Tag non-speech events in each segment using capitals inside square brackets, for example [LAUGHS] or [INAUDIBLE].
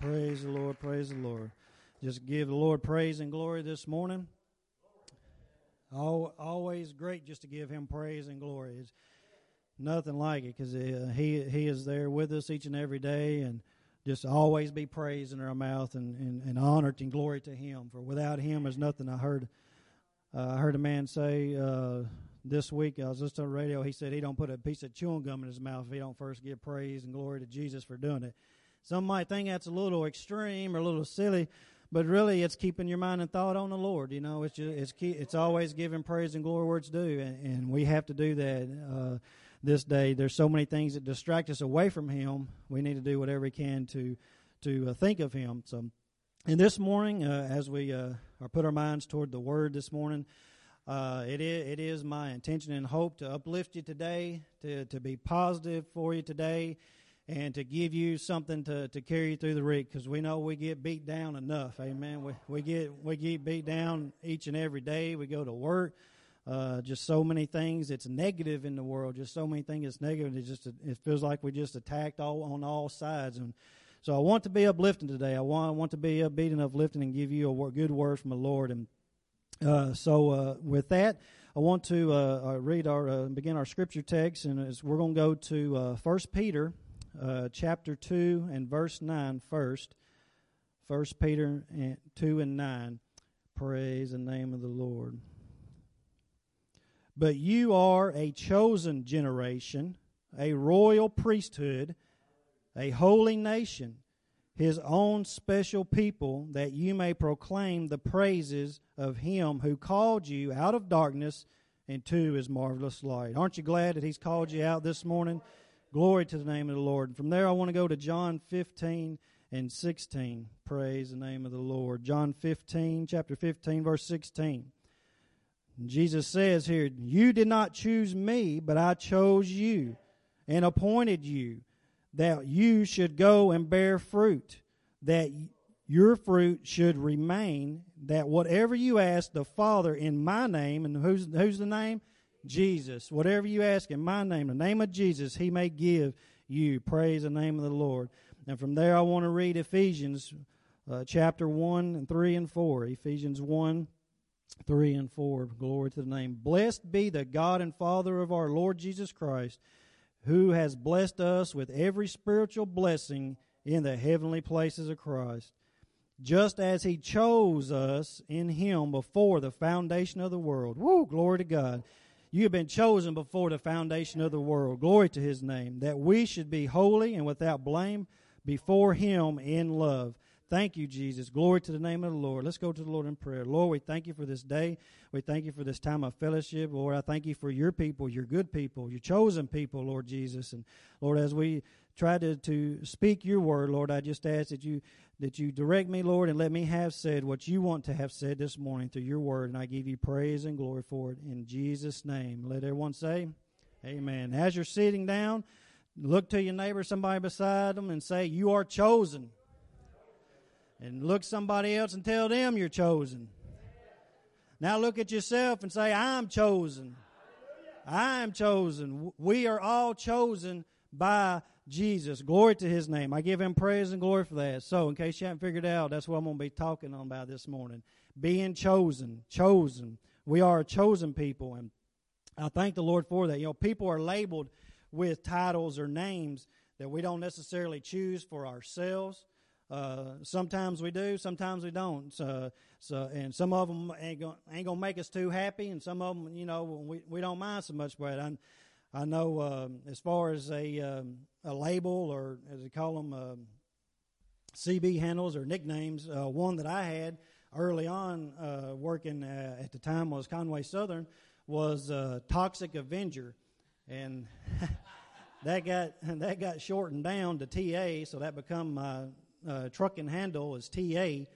Praise the Lord, praise the Lord. Just give the Lord praise and glory this morning. always great just to give Him praise and glory. It's nothing like it because uh, He He is there with us each and every day, and just always be praise in our mouth and, and, and honor and glory to Him. For without Him, there's nothing. I heard uh, I heard a man say uh, this week. I was listening on the radio. He said he don't put a piece of chewing gum in his mouth if he don't first give praise and glory to Jesus for doing it. Some might think that's a little extreme or a little silly, but really it's keeping your mind and thought on the Lord. You know, it's just, it's it's always giving praise and glory where it's due, and, and we have to do that uh, this day. There's so many things that distract us away from Him. We need to do whatever we can to to uh, think of Him. So, and this morning, uh, as we uh, are put our minds toward the Word this morning. Uh, it is it is my intention and hope to uplift you today, to to be positive for you today, and to give you something to, to carry you through the week because we know we get beat down enough. Amen. We, we get we get beat down each and every day. We go to work. Uh, just so many things it's negative in the world. Just so many things it's negative. It just it feels like we just attacked all on all sides. And so I want to be uplifting today. I want I want to be upbeat and uplifting and give you a good word from the Lord. And uh, so uh, with that. I want to uh, uh read our uh, begin our scripture text, and we're going to go to First Peter uh, chapter 2 and verse 9 first. 1 Peter 2 and 9. Praise the name of the Lord. But you are a chosen generation, a royal priesthood, a holy nation, his own special people, that you may proclaim the praises of him who called you out of darkness into his marvelous light. Aren't you glad that he's called you out this morning? Glory to the name of the Lord. And from there, I want to go to John 15 and 16. Praise the name of the Lord. John 15, chapter 15, verse 16. Jesus says here, You did not choose me, but I chose you and appointed you that you should go and bear fruit, that your fruit should remain, that whatever you ask the Father in my name, and who's, who's the name? Jesus. Whatever you ask in my name, the name of Jesus, he may give you. Praise the name of the Lord. And from there, I want to read Ephesians uh, chapter 1 and 3 and 4. Ephesians 1, 3 and 4. Glory to the name. Blessed be the God and Father of our Lord Jesus Christ, who has blessed us with every spiritual blessing in the heavenly places of Christ, just as he chose us in him before the foundation of the world. Woo, glory to God you have been chosen before the foundation of the world. Glory to his name. That we should be holy and without blame before him in love. Thank you, Jesus. Glory to the name of the Lord. Let's go to the Lord in prayer. Lord, we thank you for this day. We thank you for this time of fellowship. Lord, I thank you for your people, your good people, your chosen people, Lord Jesus. And Lord, as we try to, to speak your word, Lord, I just ask that you that you direct me, Lord, and let me have said what you want to have said this morning through your word. And I give you praise and glory for it in Jesus' name. Let everyone say, Amen. As you're sitting down, look to your neighbor, somebody beside them, and say, You are chosen. And look somebody else and tell them you're chosen. Now look at yourself and say, I'm chosen. I'm chosen. We are all chosen by Jesus. Glory to his name. I give him praise and glory for that. So, in case you haven't figured out, that's what I'm going to be talking on about this morning. Being chosen. Chosen. We are a chosen people. And I thank the Lord for that. You know, people are labeled with titles or names that we don't necessarily choose for ourselves. Uh, sometimes we do, sometimes we don't. So, so and some of them ain't gonna, ain't gonna make us too happy, and some of them, you know, we we don't mind so much. But I, I know um, as far as a um, a label or as they call them um, CB handles or nicknames, uh, one that I had early on uh, working uh, at the time was Conway Southern was uh, Toxic Avenger, and [LAUGHS] that got [LAUGHS] that got shortened down to TA, so that become my uh, trucking handle is TA.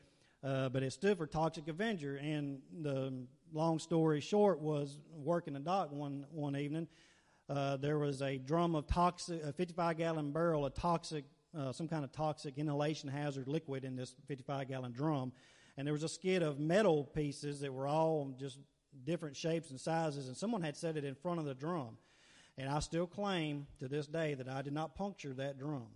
Uh, but it stood for Toxic Avenger. And the long story short was working the dock one one evening, uh, there was a drum of toxic, a 55 gallon barrel of toxic, uh, some kind of toxic inhalation hazard liquid in this 55 gallon drum. And there was a skid of metal pieces that were all just different shapes and sizes, and someone had set it in front of the drum. And I still claim to this day that I did not puncture that drum.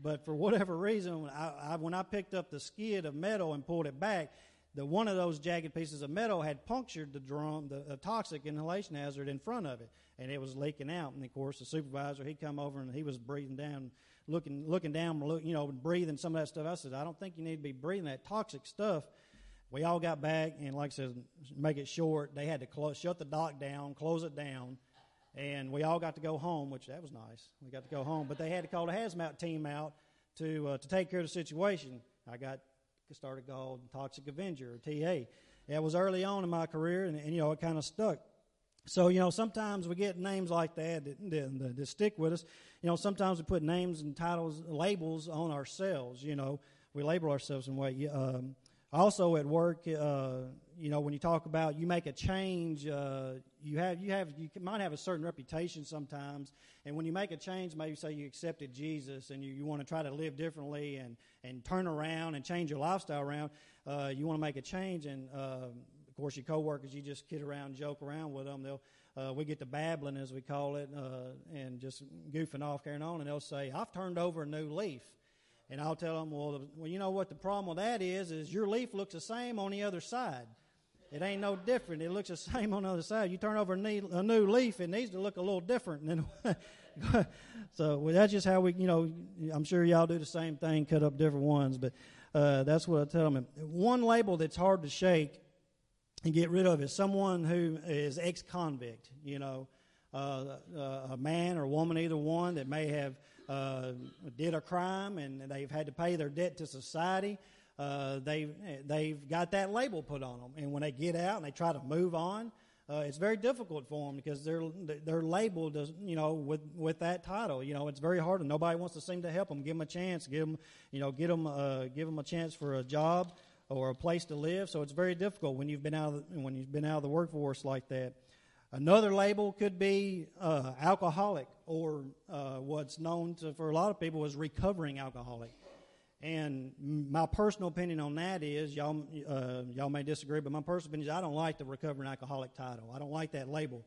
But for whatever reason, I, I, when I picked up the skid of metal and pulled it back, the one of those jagged pieces of metal had punctured the drum, the, the toxic inhalation hazard in front of it, and it was leaking out. And of course, the supervisor he'd come over and he was breathing down, looking looking down, you know, breathing some of that stuff. I said, I don't think you need to be breathing that toxic stuff. We all got back, and like I said, make it short, they had to close, shut the dock down, close it down, and we all got to go home, which that was nice. We got to go home, but they had to call the hazmat team out to uh, to take care of the situation. I got started called Toxic Avenger or TA. That was early on in my career, and, and you know it kind of stuck. So you know sometimes we get names like that that, that that, stick with us. You know sometimes we put names and titles, labels on ourselves. You know we label ourselves in a way. Um, also at work, uh, you know, when you talk about you make a change, uh, you have you have you might have a certain reputation sometimes, and when you make a change, maybe say you accepted Jesus and you, you want to try to live differently and and turn around and change your lifestyle around, uh, you want to make a change, and uh, of course your coworkers, you just kid around, joke around with them. They'll uh, we get to babbling as we call it, uh, and just goofing off, carrying on, and they'll say, "I've turned over a new leaf." And I'll tell them, well, well, you know what the problem with that is, is your leaf looks the same on the other side. It ain't no different. It looks the [LAUGHS] same on the other side. You turn over a, a new leaf, it needs to look a little different. And [LAUGHS] so well, that's just how we, you know, I'm sure y'all do the same thing, cut up different ones. But uh, that's what I tell them. One label that's hard to shake and get rid of is someone who is ex-convict. You know, uh, uh, a man or woman, either one, that may have uh, did a crime and they've had to pay their debt to society. Uh, they've they've got that label put on them, and when they get out and they try to move on, uh, it's very difficult for them because they're they're labeled as you know with with that title. You know, it's very hard, and nobody wants to seem to help them, give them a chance, give them you know, get them uh, give them a chance for a job or a place to live. So it's very difficult when you've been out of the, when you've been out of the workforce like that. Another label could be uh, alcoholic, or uh, what's known to, for a lot of people as recovering alcoholic. And my personal opinion on that is, y'all, uh, y'all may disagree, but my personal opinion is I don't like the recovering alcoholic title. I don't like that label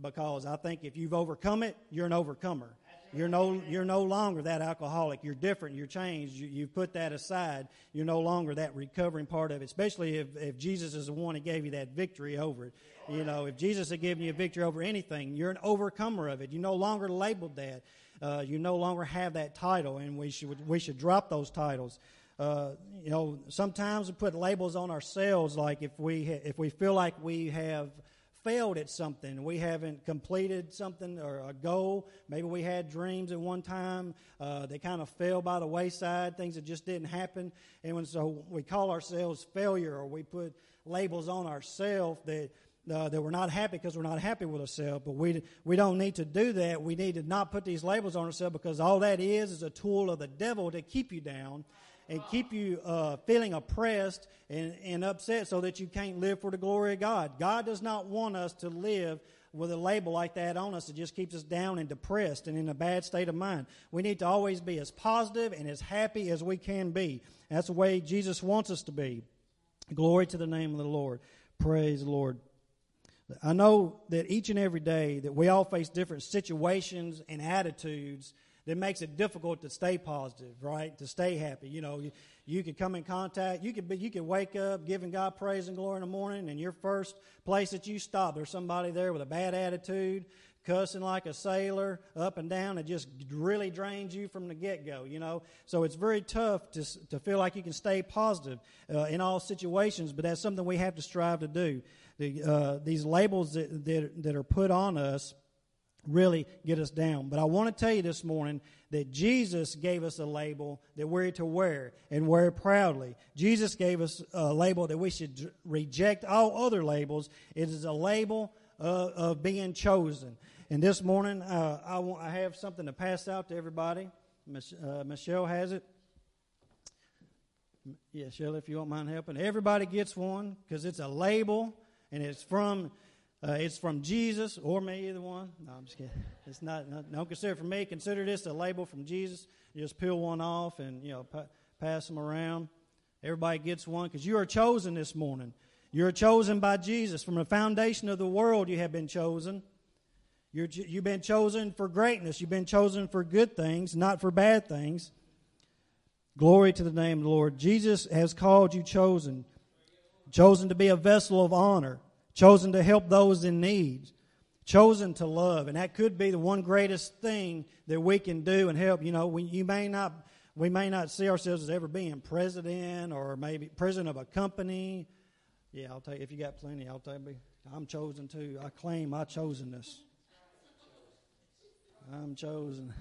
because I think if you've overcome it, you're an overcomer. You're no, you're no longer that alcoholic. You're different. You're changed. You, you put that aside. You're no longer that recovering part of it, especially if, if Jesus is the one that gave you that victory over it. You know, if Jesus had given you a victory over anything, you're an overcomer of it. You no longer labeled that. Uh, you no longer have that title, and we should, we should drop those titles. Uh, you know, sometimes we put labels on ourselves, like if we, ha- if we feel like we have failed at something, we haven't completed something or a goal. Maybe we had dreams at one time. Uh, they kind of fell by the wayside, things that just didn't happen. And when, so we call ourselves failure or we put labels on ourselves that, uh, that we're not happy because we're not happy with ourselves. But we, we don't need to do that. We need to not put these labels on ourselves because all that is is a tool of the devil to keep you down and keep you uh, feeling oppressed and, and upset so that you can't live for the glory of God. God does not want us to live with a label like that on us that just keeps us down and depressed and in a bad state of mind. We need to always be as positive and as happy as we can be. That's the way Jesus wants us to be. Glory to the name of the Lord. Praise the Lord. I know that each and every day that we all face different situations and attitudes that makes it difficult to stay positive, right? To stay happy. You know, you, you could come in contact. You could be, you could wake up giving God praise and glory in the morning, and your first place that you stop, there's somebody there with a bad attitude, cussing like a sailor, up and down. It just really drains you from the get go. You know, so it's very tough to to feel like you can stay positive uh, in all situations. But that's something we have to strive to do. The, uh, these labels that, that that are put on us really get us down. But I want to tell you this morning that Jesus gave us a label that we're to wear and wear proudly. Jesus gave us a label that we should reject all other labels. It is a label uh, of being chosen. And this morning, uh, I, want, I have something to pass out to everybody. Mich- uh, Michelle has it. Yeah, Shelley, if you don't mind helping. Everybody gets one because it's a label and it's from uh, it's from Jesus or me, either one. No, I'm just kidding. It's not, don't consider it for me. Consider this a label from Jesus. You just peel one off and, you know, pa- pass them around. Everybody gets one because you are chosen this morning. You're chosen by Jesus. From the foundation of the world, you have been chosen. You're, you've been chosen for greatness. You've been chosen for good things, not for bad things. Glory to the name of the Lord. Jesus has called you chosen, chosen to be a vessel of honor, chosen to help those in need, chosen to love. And that could be the one greatest thing that we can do and help. You know, we, you may not, we may not see ourselves as ever being president or maybe president of a company. Yeah, I'll tell you, if you got plenty, I'll tell you, I'm chosen too. I claim my chosenness. I'm chosen.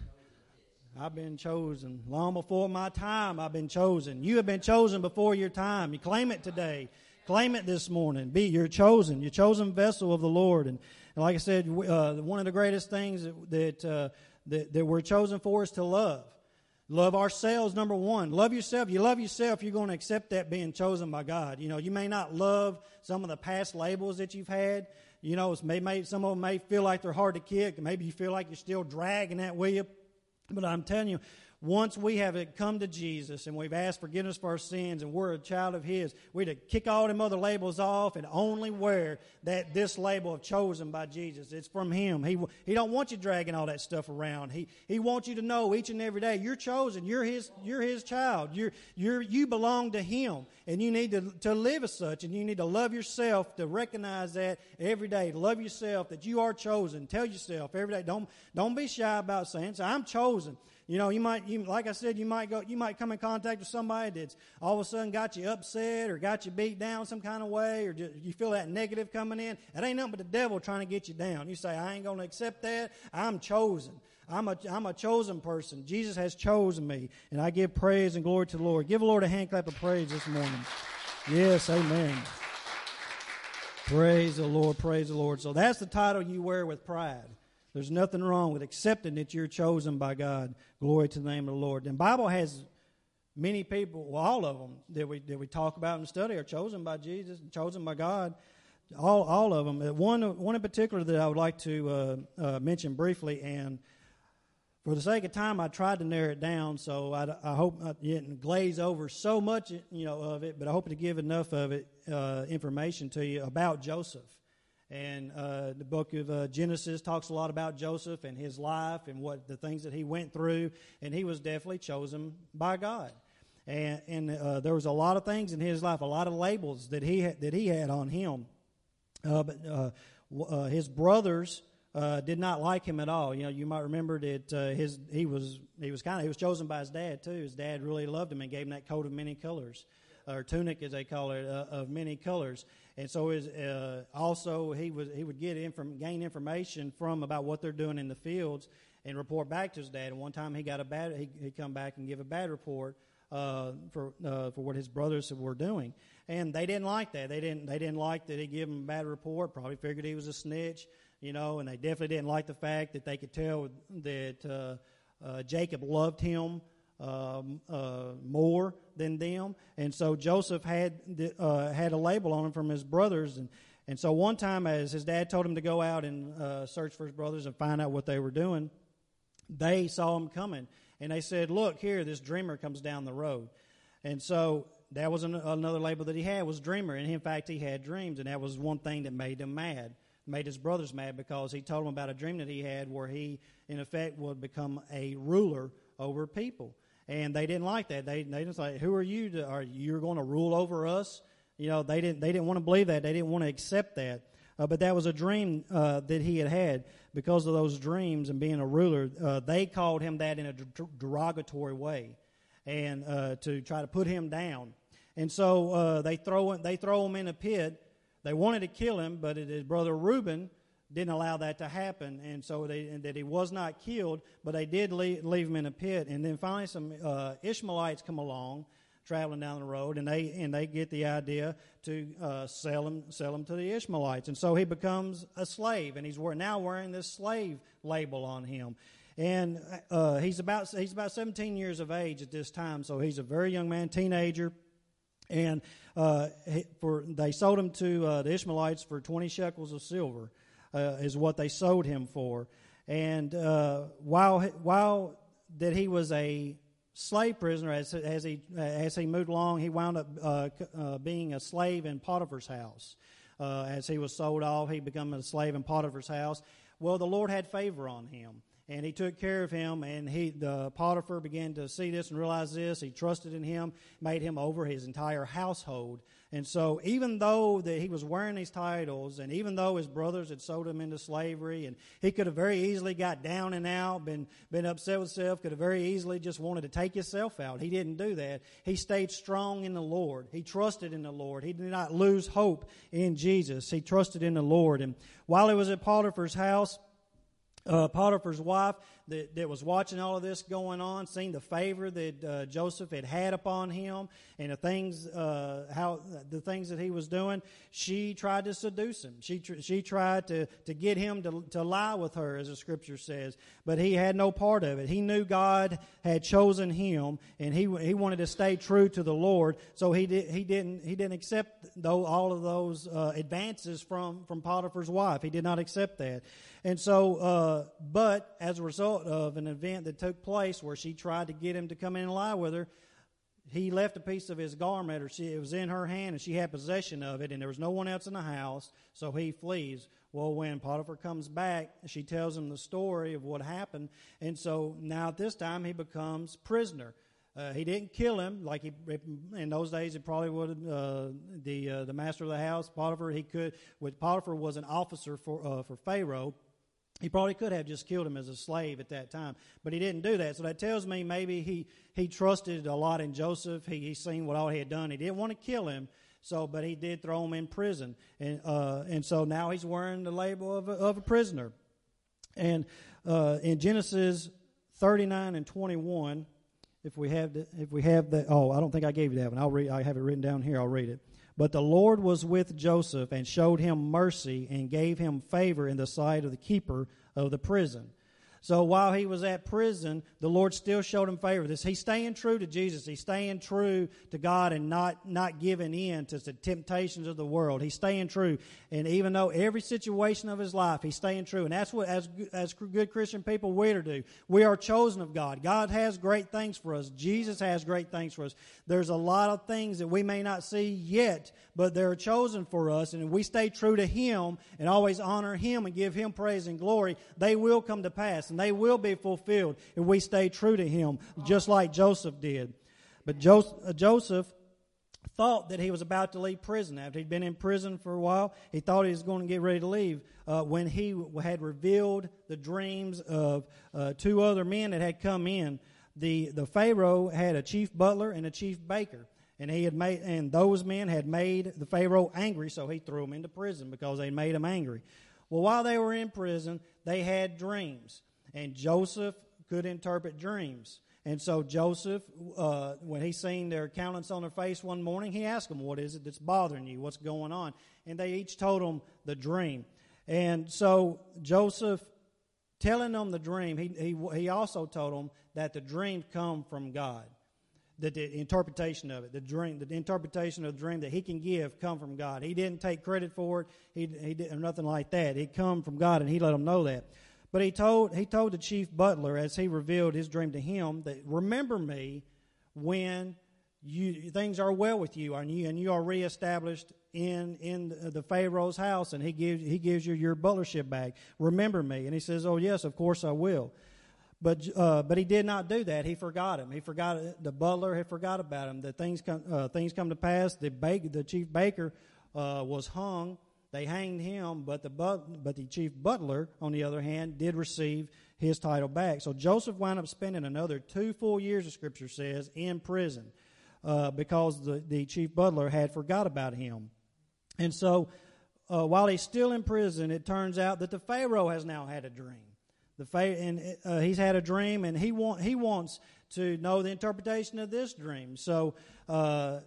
I've been chosen. Long before my time, I've been chosen. You have been chosen before your time. You claim it today. Claim it this morning. Be you're chosen. You're chosen vessel of the Lord. And, and like I said, uh, one of the greatest things that that, uh, that that we're chosen for is to love. Love ourselves, number one. Love yourself. You love yourself, you're going to accept that being chosen by God. You know, you may not love some of the past labels that you've had. You know, may, may, some of them may feel like they're hard to kick. Maybe you feel like you're still dragging that you. But I'm telling you, once we have come to Jesus and we've asked forgiveness for our sins and we're a child of His, we to kick all them other labels off and only wear that this label of chosen by Jesus. It's from Him. He He don't want you dragging all that stuff around. He He wants you to know each and every day you're chosen. You're His You're His child. You're you're you belong to Him, and you need to to live as such, and you need to love yourself to recognize that every day. Love yourself that you are chosen. Tell yourself every day. Don't don't be shy about saying, "I'm chosen." You know, you might, you, like I said, you might go, you might come in contact with somebody that's all of a sudden got you upset or got you beat down some kind of way, or just, you feel that negative coming in. It ain't nothing but the devil trying to get you down. You say, I ain't going to accept that. I'm chosen. I'm a, I'm a chosen person. Jesus has chosen me, and I give praise and glory to the Lord. Give the Lord a hand clap of praise this morning. Yes, amen. Praise the Lord, praise the Lord. So that's the title you wear with pride. There's nothing wrong with accepting that you're chosen by God. Glory to the name of the Lord. And Bible has many people, well, all of them that we that we talk about and study are chosen by Jesus, chosen by God. All all of them. Uh, one one in particular that I would like to uh, uh, mention briefly, and for the sake of time, I tried to narrow it down. So I, I hope I didn't glaze over so much, you know, of it, but I hope to give enough of it uh, information to you about Joseph. And uh, the book of uh, Genesis talks a lot about Joseph and his life and what the things that he went through. And he was definitely chosen by God. And, and uh, there was a lot of things in his life, a lot of labels that he had, that he had on him. Uh, but uh, uh, his brothers did not like him at all. You know, you might remember that his he was he was kind of he was chosen by his dad too. His dad really loved him and gave him that coat of many colors or tunic as they call it, uh, of many colors. And so is uh, also he was he would get inform, gain information from about what they're doing in the fields and report back to his dad. And one time he got a bad he he come back and give a bad report uh, for uh, for what his brothers were doing, and they didn't like that. They didn't they didn't like that he gave them a bad report. Probably figured he was a snitch, you know, and they definitely didn't like the fact that they could tell that uh, uh, Jacob loved him um, uh, more than them. And so Joseph had uh, had a label on him from his brothers. And, and so one time, as his dad told him to go out and uh, search for his brothers and find out what they were doing, they saw him coming. And they said, Look, here, this dreamer comes down the road. And so that was an, another label that he had was dreamer. And in fact, he had dreams. And that was one thing that made him mad, made his brothers mad because he told them about a dream that he had where he, in effect, would become a ruler over people and they didn't like that. They they just like, who are you? To, are you're going to rule over us? You know, they didn't they didn't want to believe that. They didn't want to accept that. Uh, but that was a dream uh, that he had had because of those dreams and being a ruler. Uh, they called him that in a derogatory way, and uh, to try to put him down. And so uh, they throw they throw him in a pit. They wanted to kill him, but his brother Reuben didn't allow that to happen, and so they, and that he was not killed, but they did leave, leave him in a pit. And then finally, some uh, Ishmaelites come along, traveling down the road, and they and they get the idea to uh, sell him sell him to the Ishmaelites, and so he becomes a slave, and he's now wearing this slave label on him. And uh, he's about he's about 17 years of age at this time, so he's a very young man, teenager. And uh, for they sold him to uh, the Ishmaelites for 20 shekels of silver uh, is what they sold him for. And uh, while while that he was a slave prisoner, as as he as he moved along, he wound up uh, uh being a slave in Potiphar's house. Uh, as he was sold off, he became a slave in Potiphar's house. Well, the Lord had favor on him and he took care of him. And he, the Potiphar, began to see this and realize this. He trusted in him, made him over his entire household. And so, even though that he was wearing these titles, and even though his brothers had sold him into slavery, and he could have very easily got down and out, been been upset with himself, could have very easily just wanted to take himself out. He didn't do that. He stayed strong in the Lord. He trusted in the Lord. He did not lose hope in Jesus. He trusted in the Lord. And while he was at Potiphar's house, uh, Potiphar's wife that, that was watching all of this going on, seeing the favor that uh, Joseph had had upon him and the things, uh, how the things that he was doing, she tried to seduce him. She tr- she tried to to get him to to lie with her, as the scripture says. But he had no part of it. He knew God had chosen him, and he he wanted to stay true to the Lord. So he did he didn't he didn't accept though all of those uh, advances from from Potiphar's wife. He did not accept that. And so, uh, but as a result of an event that took place where she tried to get him to come in and lie with her, he left a piece of his garment, or she, it was in her hand, and she had possession of it, and there was no one else in the house, so he flees. Well, when Potiphar comes back, she tells him the story of what happened, and so now at this time he becomes prisoner. Uh, he didn't kill him like he in those days. It probably would uh, the uh, the master of the house Potiphar. He could. With Potiphar was an officer for uh, for Pharaoh, he probably could have just killed him as a slave at that time, but he didn't do that. So that tells me maybe he, he trusted a lot in Joseph. He, he seen what all he had done. He didn't want to kill him, so but he did throw him in prison, and uh, and so now he's wearing the label of a, of a prisoner. And uh, in Genesis thirty nine and twenty one, if we have the, if we have that, oh, I don't think I gave you that one. I'll read. I have it written down here. I'll read it. But the Lord was with Joseph and showed him mercy and gave him favor in the sight of the keeper of the prison. So while he was at prison, the Lord still showed him favor. This he's staying true to Jesus. He's staying true to God and not not giving in to the temptations of the world. He's staying true, and even though every situation of his life, he's staying true. And that's what as as good Christian people we are to do. We are chosen of God. God has great things for us. Jesus has great things for us. There's a lot of things that we may not see yet, but they're chosen for us. And if we stay true to Him and always honor Him and give Him praise and glory, they will come to pass and they will be fulfilled if we stay true to him, just like Joseph did. But Joseph, uh, thought that he was about to leave prison. After he'd been in prison for a while, he thought he was going to get ready to leave. Uh, when he had revealed the dreams of uh, two other men that had come in, the, the Pharaoh had a chief butler and a chief baker. And he had made, and those men had made the Pharaoh angry, so he threw them into prison because they made him angry. Well, while they were in prison, they had dreams. And Joseph could interpret dreams. And so Joseph, uh, when he seen their countenance on their face one morning, he asked them, "What is it that's bothering you? What's going on?" And they each told him the dream. And so Joseph, telling them the dream, he he, he also told them that the dream come from God. That the interpretation of it, the dream, the interpretation of the dream that he can give, come from God. He didn't take credit for it. He he did nothing like that. It come from God, and he let them know that. But he told, he told the chief butler as he revealed his dream to him that remember me when you, things are well with you and you, and you are reestablished in, in the Pharaoh's house and he gives, he gives you your butlership back. Remember me. And he says, Oh, yes, of course I will. But, uh, but he did not do that. He forgot him. He forgot the butler had forgot about him. The things come, uh, things come to pass. The, the chief baker uh, was hung they hanged him, but the, but, but the chief butler, on the other hand, did receive his title back. So Joseph wound up spending another two full years, the scripture says, in prison uh, because the, the chief butler had forgot about him. And so uh, while he's still in prison, it turns out that the Pharaoh has now had a dream. The and uh, he's had a dream, and he want he wants to know the interpretation of this dream. So uh,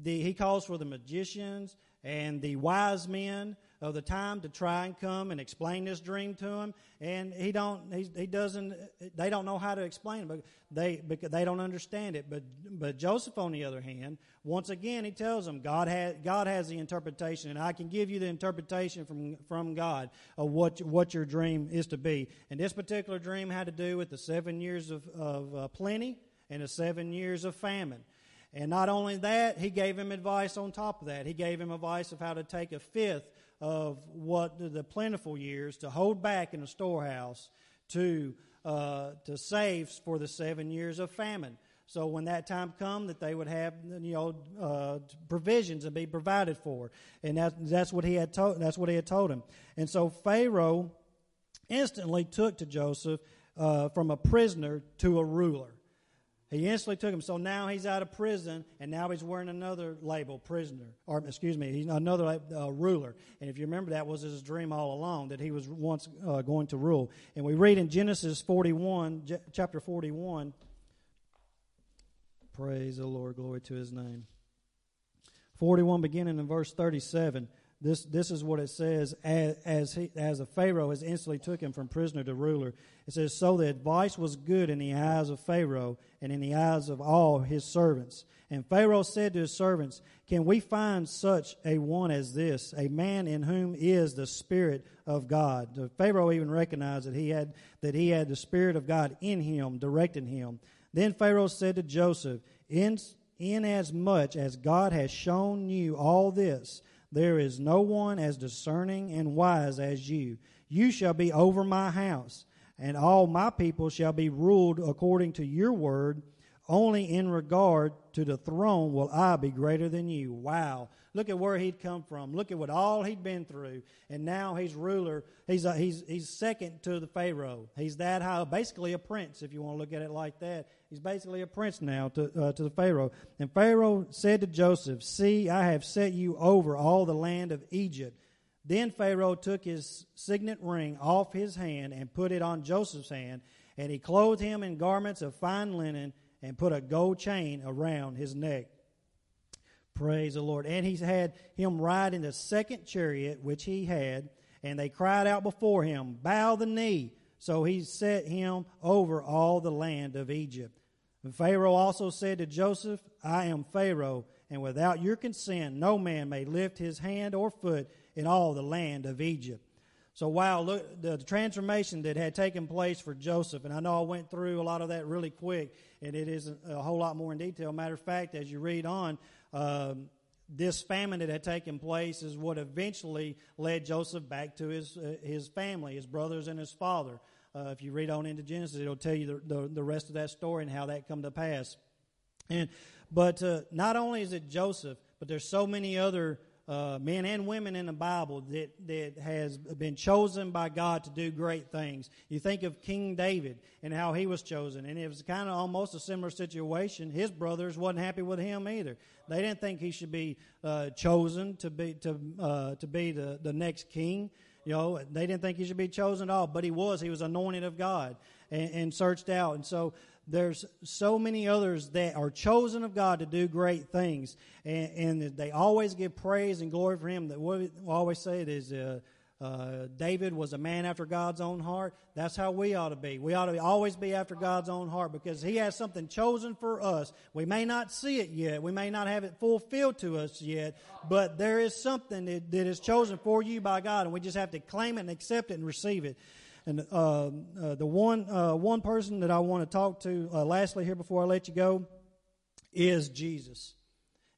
the, he calls for the magicians and the wise men of the time to try and come and explain this dream to him. And he don't he, he doesn't they don't know how to explain it but they because they don't understand it. But but joseph on the other hand once again he tells them god has god has the interpretation and i can give you the interpretation from from god of what what your dream is to be. And this particular dream had to do with the seven years of, of uh, plenty and the seven years of famine and not only that, he gave him advice on top of that. He gave him advice of how to take a fifth of what the plentiful years to hold back in the storehouse to uh, to save for the seven years of famine. So when that time come, that they would have you know uh, provisions and be provided for, and that, that's what he had told. That's what he had told him. And so Pharaoh instantly took to Joseph uh, from a prisoner to a ruler. He instantly took him. So now he's out of prison, and now he's wearing another label, prisoner, or excuse me, he's another uh, ruler. And if you remember, that was his dream all along that he was once uh, going to rule. And we read in Genesis 41, J- chapter 41. Praise the Lord, glory to His name. 41, beginning in verse 37. This, this is what it says as, as, he, as a Pharaoh has instantly took him from prisoner to ruler. It says, So the advice was good in the eyes of Pharaoh and in the eyes of all his servants. And Pharaoh said to his servants, Can we find such a one as this, a man in whom is the Spirit of God? Pharaoh even recognized that he had that he had the Spirit of God in him, directing him. Then Pharaoh said to Joseph, In inasmuch as God has shown you all this, there is no one as discerning and wise as you. You shall be over my house, and all my people shall be ruled according to your word. Only in regard to the throne will I be greater than you. Wow. Look at where he'd come from. Look at what all he'd been through. And now he's ruler. He's, a, he's, he's second to the Pharaoh. He's that high, basically a prince, if you want to look at it like that. He's basically a prince now to, uh, to the Pharaoh. And Pharaoh said to Joseph, See, I have set you over all the land of Egypt. Then Pharaoh took his signet ring off his hand and put it on Joseph's hand, and he clothed him in garments of fine linen and put a gold chain around his neck. Praise the Lord. And he had him ride in the second chariot which he had, and they cried out before him, Bow the knee. So he set him over all the land of Egypt. And Pharaoh also said to Joseph, I am Pharaoh, and without your consent, no man may lift his hand or foot in all the land of Egypt. So while look, the transformation that had taken place for Joseph, and I know I went through a lot of that really quick, and it isn't a whole lot more in detail. Matter of fact, as you read on, um, this famine that had taken place is what eventually led Joseph back to his uh, his family, his brothers and his father. Uh, if you read on into Genesis, it'll tell you the, the, the, rest of that story and how that come to pass. And but uh, not only is it Joseph, but there's so many other uh, men and women in the Bible that, that has been chosen by God to do great things. You think of King David and how he was chosen, and it was kind of almost a similar situation. His brothers wasn't happy with him either. They didn't think he should be uh, chosen to be to uh, to be the, the next king. You know, they didn't think he should be chosen at all, but he was. He was anointed of God and, and searched out. And so there's so many others that are chosen of God to do great things, and, and they always give praise and glory for Him. That we always say it is. Uh, uh, David was a man after God's own heart. That's how we ought to be. We ought to always be after God's own heart because He has something chosen for us. We may not see it yet. We may not have it fulfilled to us yet, but there is something that, that is chosen for you by God, and we just have to claim it and accept it and receive it. And uh, uh, the one uh, one person that I want to talk to, uh, lastly, here before I let you go, is Jesus.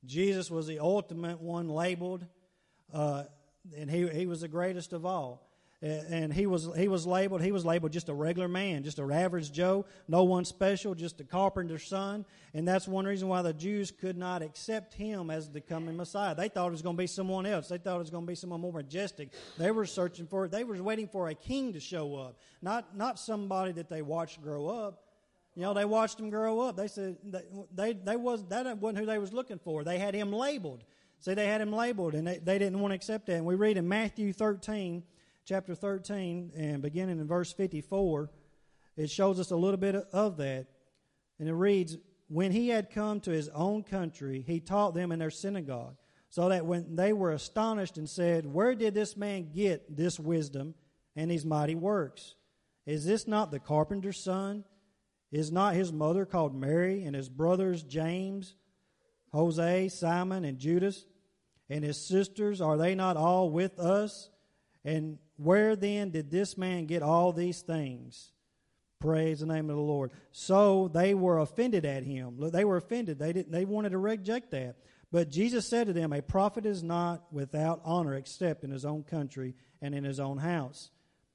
Jesus was the ultimate one labeled, uh, and he he was the greatest of all and he was he was labeled he was labeled just a regular man, just an average Joe, no one special, just a carpenter's son, and that's one reason why the Jews could not accept him as the coming Messiah. They thought it was going to be someone else. They thought it was going to be someone more majestic. They were searching for it. they were waiting for a king to show up, not not somebody that they watched grow up. You know, they watched him grow up. They said they they, they was that wasn't who they was looking for. They had him labeled. See, they had him labeled, and they, they didn't want to accept that. And we read in Matthew thirteen chapter 13 and beginning in verse 54, it shows us a little bit of that. And it reads, When he had come to his own country, he taught them in their synagogue, so that when they were astonished and said, Where did this man get this wisdom and these mighty works? Is this not the carpenter's son? Is not his mother called Mary, and his brothers James, Jose, Simon, and Judas? And his sisters, are they not all with us? And where then did this man get all these things? Praise the name of the Lord. So they were offended at him. They were offended. They didn't they wanted to reject that. But Jesus said to them, A prophet is not without honor except in his own country and in his own house.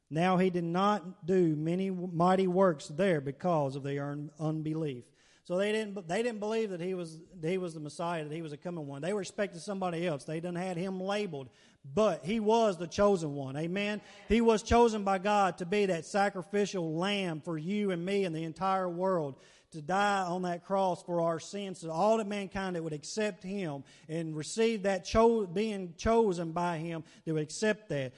Now he did not do many mighty works there because of their unbelief. So they didn't they didn't believe that he was that he was the Messiah, that he was a coming one. They were expecting somebody else. They didn't had him labeled, but he was the chosen one. Amen. He was chosen by God to be that sacrificial lamb for you and me and the entire world to die on that cross for our sins, so all of mankind that would accept him and receive that cho- being chosen by him, they would accept that.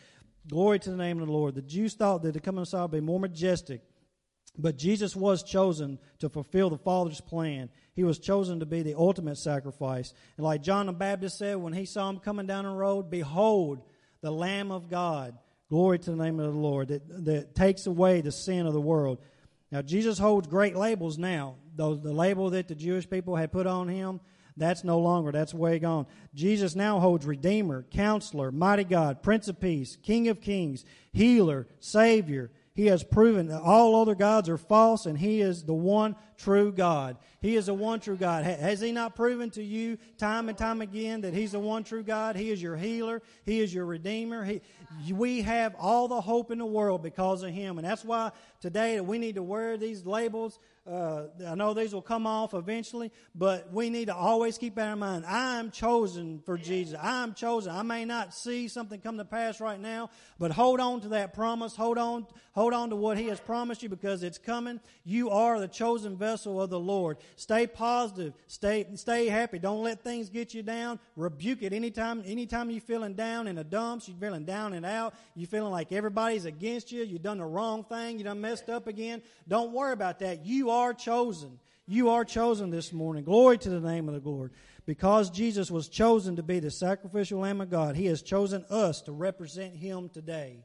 Glory to the name of the Lord. The Jews thought that the coming Messiah would be more majestic, but Jesus was chosen to fulfill the Father's plan. He was chosen to be the ultimate sacrifice. And like John the Baptist said when he saw him coming down the road, Behold, the Lamb of God. Glory to the name of the Lord that, that takes away the sin of the world. Now, Jesus holds great labels now. The, the label that the Jewish people had put on him, that's no longer. That's way gone. Jesus now holds Redeemer, Counselor, Mighty God, Prince of Peace, King of Kings, Healer, Savior. He has proven that all other gods are false and He is the one true God. He is the one true God. Has He not proven to you time and time again that He's the one true God? He is your healer. He is your redeemer. He, we have all the hope in the world because of Him. And that's why today we need to wear these labels uh, I know these will come off eventually, but we need to always keep that in mind. I'm chosen for Jesus. I'm chosen. I may not see something come to pass right now, but hold on to that promise. Hold on, hold on to what He has promised you because it's coming. You are the chosen vessel of the Lord. Stay positive. Stay, stay happy. Don't let things get you down. Rebuke it anytime, anytime you're feeling down in the dumps, you're feeling down and out, you're feeling like everybody's against you, you've done the wrong thing, you done messed up again. Don't worry about that. You are chosen. You are chosen this morning. Glory to the name of the Lord. Because Jesus was chosen to be the sacrificial Lamb of God, He has chosen us to represent Him today.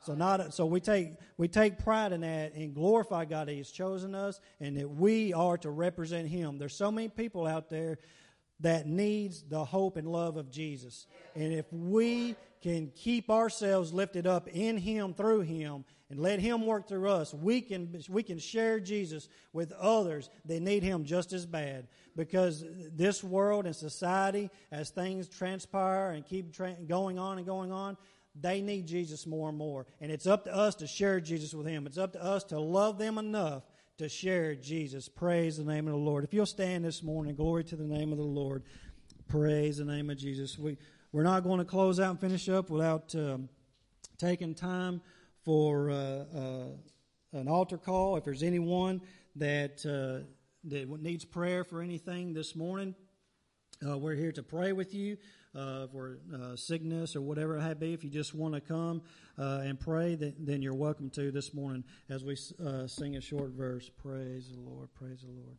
So not so we take we take pride in that and glorify God that He's chosen us and that we are to represent Him. There's so many people out there that needs the hope and love of Jesus. And if we can keep ourselves lifted up in Him through Him and let Him work through us, we can, we can share Jesus with others that need Him just as bad. Because this world and society, as things transpire and keep tra- going on and going on, they need Jesus more and more. And it's up to us to share Jesus with Him. It's up to us to love them enough to share Jesus. Praise the name of the Lord. If you'll stand this morning, glory to the name of the Lord. Praise the name of Jesus. We, we're not going to close out and finish up without um, taking time for uh, uh, an altar call. If there's anyone that uh, that needs prayer for anything this morning, uh, we're here to pray with you uh, for uh, sickness or whatever it may be. If you just want to come and pray, then, then, you're welcome to this morning as we sing a short verse. Praise the Lord. Praise the Lord.